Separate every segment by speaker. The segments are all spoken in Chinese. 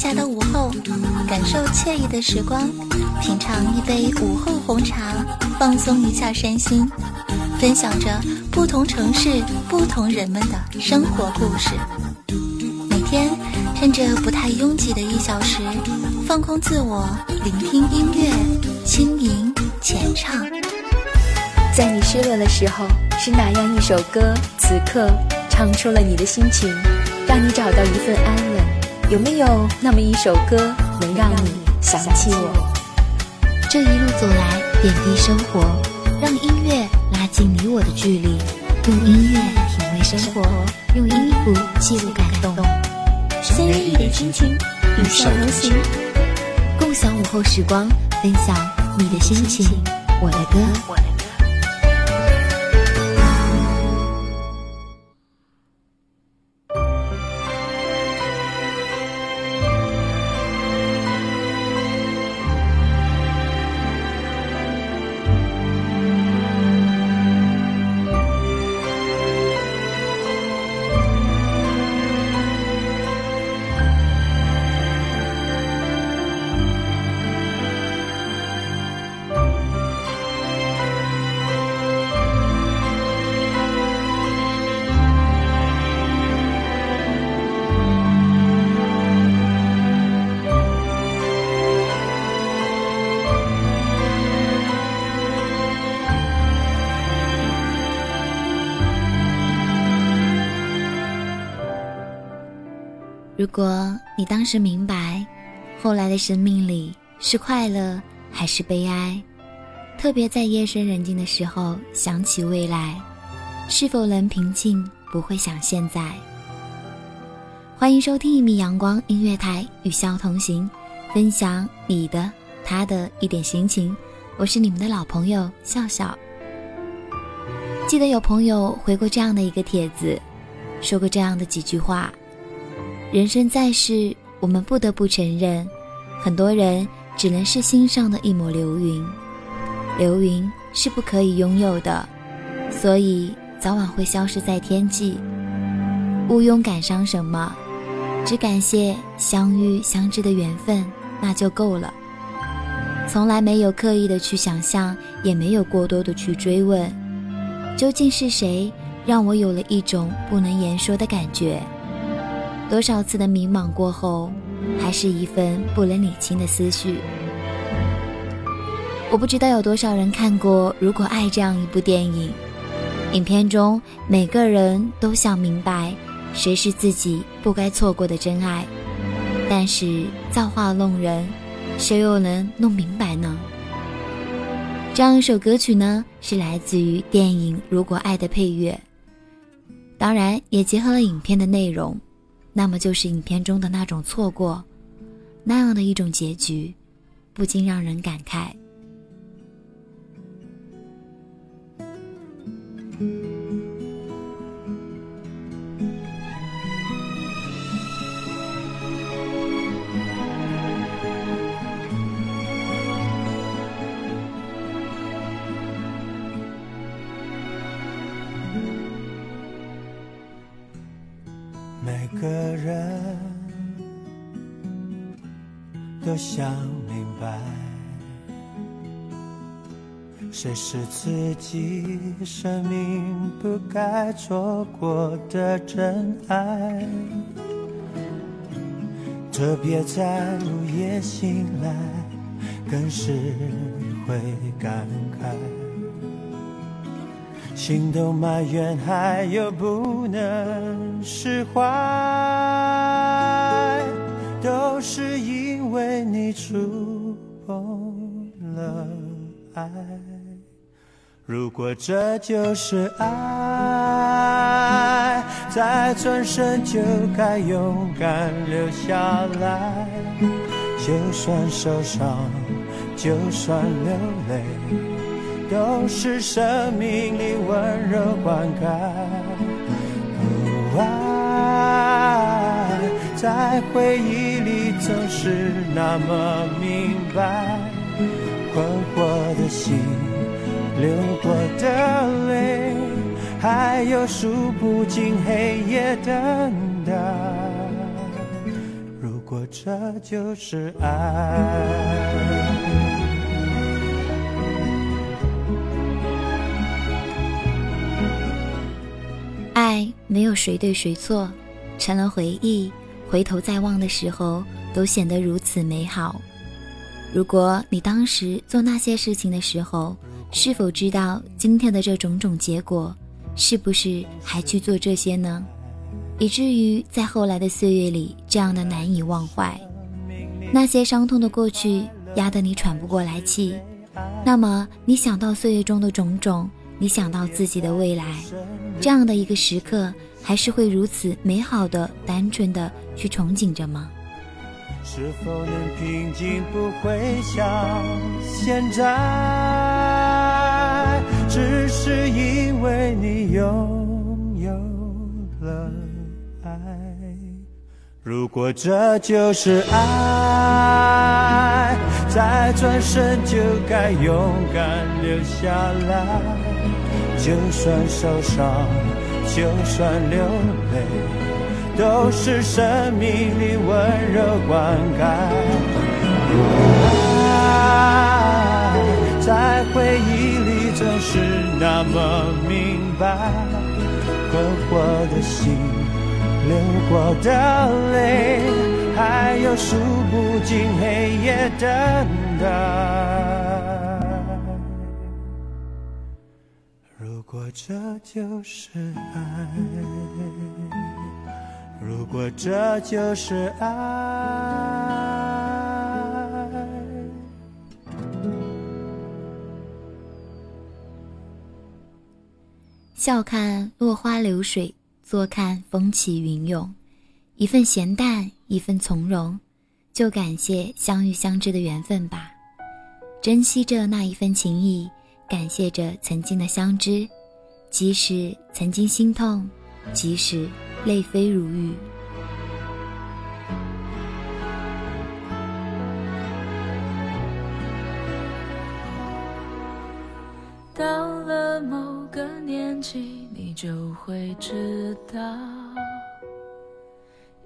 Speaker 1: 下的午后，感受惬意的时光，品尝一杯午后红茶，放松一下身心，分享着不同城市、不同人们的生活故事。每天趁着不太拥挤的一小时，放空自我，聆听音乐，轻吟浅唱。
Speaker 2: 在你失落的时候，是哪样一首歌，此刻唱出了你的心情，让你找到一份安稳？有没有那么一首歌能让你想起我？
Speaker 3: 这一路走来，点滴生活，让音乐拉近你我的距离，用音乐品味生活，用音符记录感动。
Speaker 1: 先约一点心情，与笑同行，
Speaker 3: 共享午后时光，分享你的心情，我的歌。如果你当时明白，后来的生命里是快乐还是悲哀，特别在夜深人静的时候想起未来，是否能平静？不会想现在。欢迎收听一米阳光音乐台，与笑同行，分享你的、他的一点心情。我是你们的老朋友笑笑。记得有朋友回过这样的一个帖子，说过这样的几句话。人生在世，我们不得不承认，很多人只能是心上的一抹流云，流云是不可以拥有的，所以早晚会消失在天际。毋庸感伤什么，只感谢相遇相知的缘分，那就够了。从来没有刻意的去想象，也没有过多的去追问，究竟是谁让我有了一种不能言说的感觉。多少次的迷茫过后，还是一份不能理清的思绪。我不知道有多少人看过《如果爱》这样一部电影，影片中每个人都想明白谁是自己不该错过的真爱，但是造化弄人，谁又能弄明白呢？这样一首歌曲呢，是来自于电影《如果爱》的配乐，当然也结合了影片的内容。那么就是影片中的那种错过，那样的一种结局，不禁让人感慨。
Speaker 4: 每个人都想明白，谁是自己生命不该错过的真爱。特别在午夜醒来，更是会感慨。心都埋怨，还有不能释怀，都是因为你触碰了爱。如果这就是爱，再转身就该勇敢留下来。就算受伤，就算流泪，都是生命里温柔灌溉。爱在回忆里总是那么明白，困惑的心，流过的泪，还有数不尽黑夜等待。如果这就是爱，
Speaker 3: 没有谁对谁错，成了回忆，回头再望的时候，都显得如此美好。如果你当时做那些事情的时候，是否知道今天的这种种结果？是不是还去做这些呢？以至于在后来的岁月里，这样的难以忘怀，那些伤痛的过去压得你喘不过来气。那么，你想到岁月中的种种，你想到自己的未来，这样的一个时刻，还是会如此美好的、单纯的去憧憬着吗？
Speaker 4: 是否能平静？不会像现在，只是因为你拥有了爱。如果这就是爱，再转身就该勇敢留下来。就算受伤，就算流泪，都是生命里温柔灌溉。爱在回忆里总是那么明白，困惑的心。流过的泪，还有数不尽黑夜等待。如果这就是爱，如果这就是爱，
Speaker 3: 笑看落花流水。坐看风起云涌，一份闲淡，一份从容，就感谢相遇相知的缘分吧，珍惜着那一份情谊，感谢着曾经的相知，即使曾经心痛，即使泪飞如雨。
Speaker 5: 到了某个年纪。你就会知道，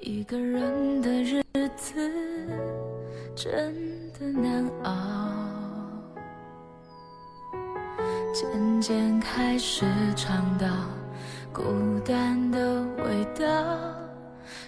Speaker 5: 一个人的日子真的难熬。渐渐开始尝到孤单的味道，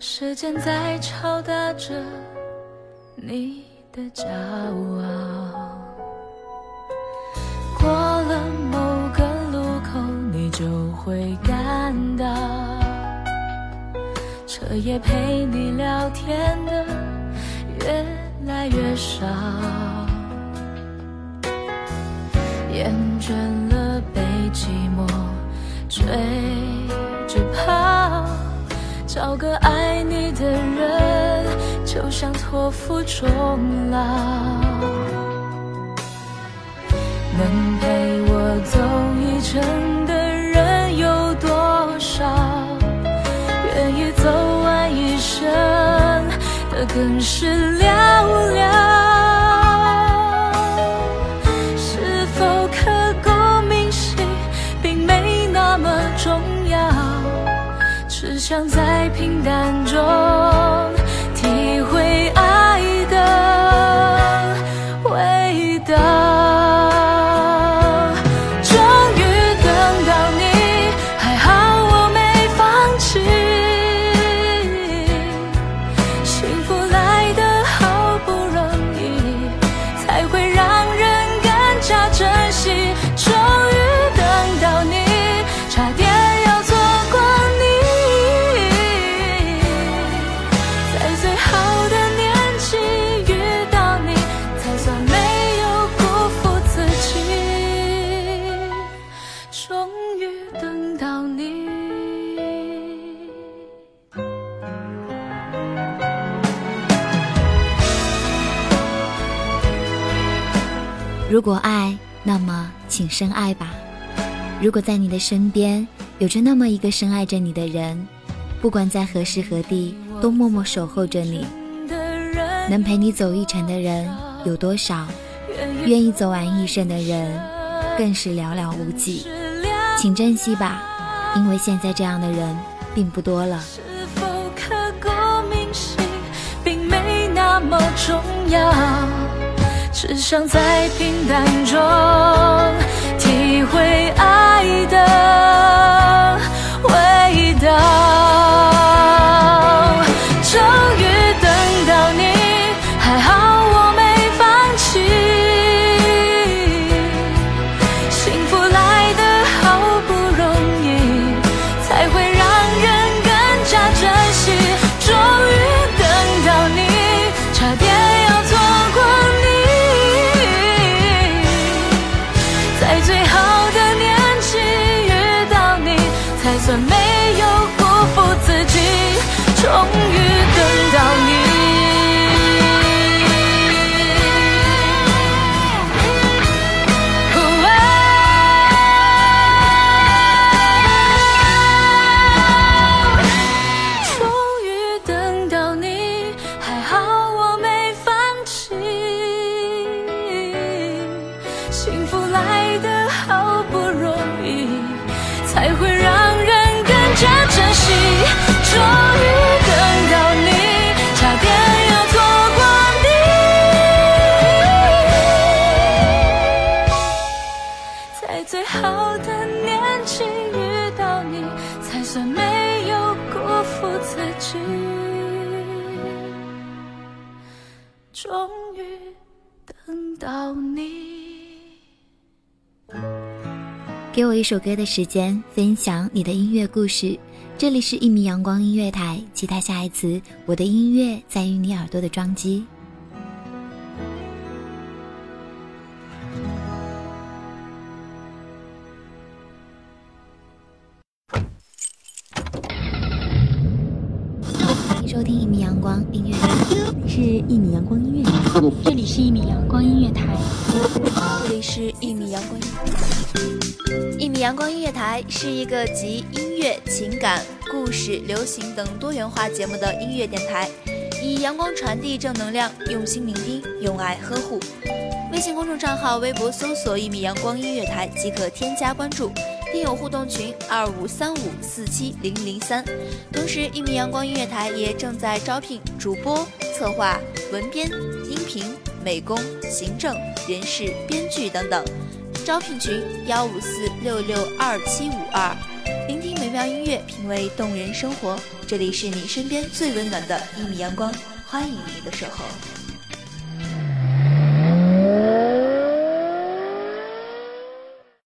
Speaker 5: 时间在敲打着你的骄傲。过了某个路口，你。就会感到，彻夜陪你聊天的越来越少，厌倦了被寂寞追着跑，找个爱你的人，就像托付终老，能陪我走一程的人有多少？愿意走完一生的。更是寥寥，常在平淡中。
Speaker 3: 如果爱，那么请深爱吧。如果在你的身边有着那么一个深爱着你的人，不管在何时何地，都默默守候着你。能陪你走一程的人有多少？愿意走完一生的人更是寥寥无几。请珍惜吧，因为现在这样的人并不多了。
Speaker 5: 是否刻骨铭心，并没那么重要，只想在平淡中体会爱的
Speaker 3: 给我一首歌的时间，分享你的音乐故事。这里是一米阳光音乐台，期待下一次我的音乐在于你耳朵的装机。欢迎收听一米阳光音乐台，
Speaker 2: 是一米阳光音乐台，这里是一米阳光音乐台。
Speaker 1: 这里是一米阳光音乐一米阳光音乐台是一个集音乐、情感、故事、流行等多元化节目的音乐电台，以阳光传递正能量，用心聆听，用爱呵护。微信公众账号、微博搜索“一米阳光音乐台”即可添加关注。听友互动群二五三五四七零零三。同时，一米阳光音乐台也正在招聘主播、策划、文编、音频、美工、行政、人事、编剧等等。招聘群幺五四六六二七五二。聆听美妙音乐，品味动人生活。这里是你身边最温暖的一米阳光，欢迎你的守候。